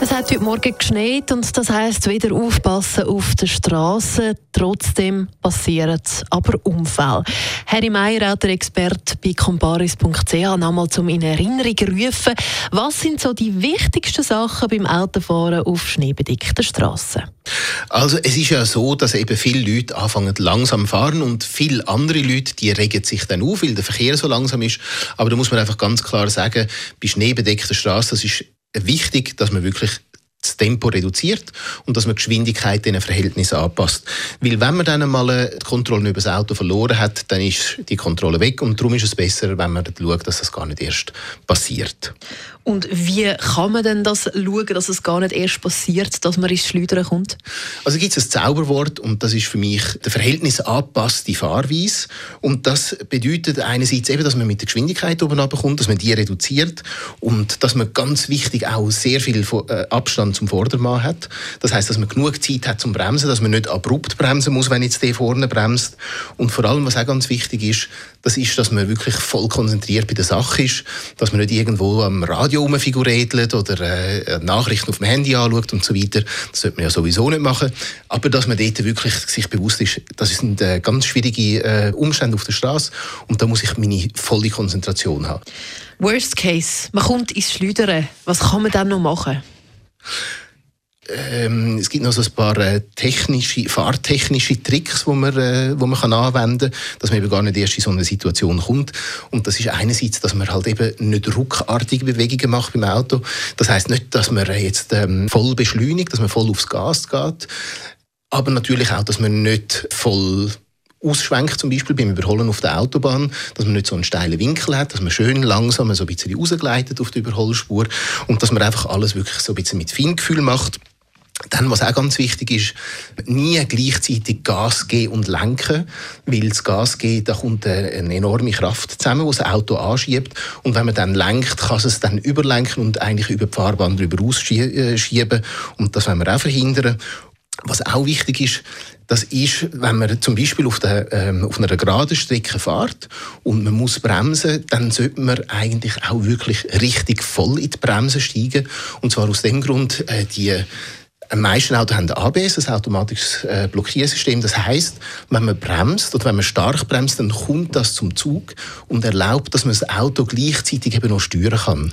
es hat heute Morgen geschneit und das heisst wieder aufpassen auf der Straße. Trotzdem passieren aber Unfälle. Harry Meyer, der Experte bei comparis.ch, nochmal zum in Erinnerung rufen. Was sind so die wichtigsten Sachen beim Autofahren auf schneebedeckten Straßen? Also es ist ja so, dass eben viele Leute anfangen langsam fahren und viele andere Leute, die regen sich dann auf, weil der Verkehr so langsam ist. Aber da muss man einfach ganz klar sagen, bei schneebedeckter Straße, das ist wichtig, dass man wirklich das Tempo reduziert und dass man die Geschwindigkeit in Verhältnissen anpasst. Weil wenn man dann einmal die Kontrolle über das Auto verloren hat, dann ist die Kontrolle weg und darum ist es besser, wenn man schaut, dass das gar nicht erst passiert. Und wie kann man denn das schauen, dass es gar nicht erst passiert, dass man ins Schleudern kommt? Also gibt es ein Zauberwort und das ist für mich der Verhältnis angepasste Fahrweise. Und das bedeutet einerseits eben, dass man mit der Geschwindigkeit oben runterkommt, dass man die reduziert und dass man ganz wichtig auch sehr viel äh, Abstand zum Vordermann hat. Das heißt, dass man genug Zeit hat zum Bremsen, dass man nicht abrupt bremsen muss, wenn jetzt der vorne bremst. Und vor allem, was auch ganz wichtig ist, das ist, dass man wirklich voll konzentriert bei der Sache ist, dass man nicht irgendwo am Radio rumfiguredelt oder äh, Nachrichten auf dem Handy anschaut und so weiter. Das sollte man ja sowieso nicht machen. Aber dass man dort wirklich sich bewusst ist, das sind äh, ganz schwierige äh, Umstände auf der Straße und da muss ich meine volle Konzentration haben. Worst case, man kommt ins Schleudern. Was kann man dann noch machen? Ähm, es gibt noch so ein paar äh, technische, fahrtechnische Tricks, die man, äh, wo man kann anwenden kann, dass man eben gar nicht erst in so eine Situation kommt. Und das ist einerseits, dass man halt eben nicht ruckartige Bewegungen macht beim Auto. Das heißt nicht, dass man jetzt ähm, voll beschleunigt, dass man voll aufs Gas geht, aber natürlich auch, dass man nicht voll ausschwenkt, zum Beispiel beim Überholen auf der Autobahn, dass man nicht so einen steilen Winkel hat, dass man schön langsam so ein bisschen rausgleitet auf der Überholspur und dass man einfach alles wirklich so ein bisschen mit Feingefühl macht. Dann, was auch ganz wichtig ist, nie gleichzeitig Gas geben und lenken, weil das Gas geben, da kommt eine enorme Kraft zusammen, die das Auto anschiebt und wenn man dann lenkt, kann es dann überlenken und eigentlich über die Fahrbahn drüber ausschieben und das wollen wir auch verhindern. Was auch wichtig ist, das ist, wenn man zum Beispiel auf, der, ähm, auf einer geraden Strecke fährt und man muss bremsen, dann sollte man eigentlich auch wirklich richtig voll in die Bremse steigen. Und zwar aus dem Grund, äh, die die meisten Autos haben ABS, ein automatisches äh, Blockiersystem. Das heißt, wenn man bremst oder wenn man stark bremst, dann kommt das zum Zug und erlaubt, dass man das Auto gleichzeitig eben noch steuern kann.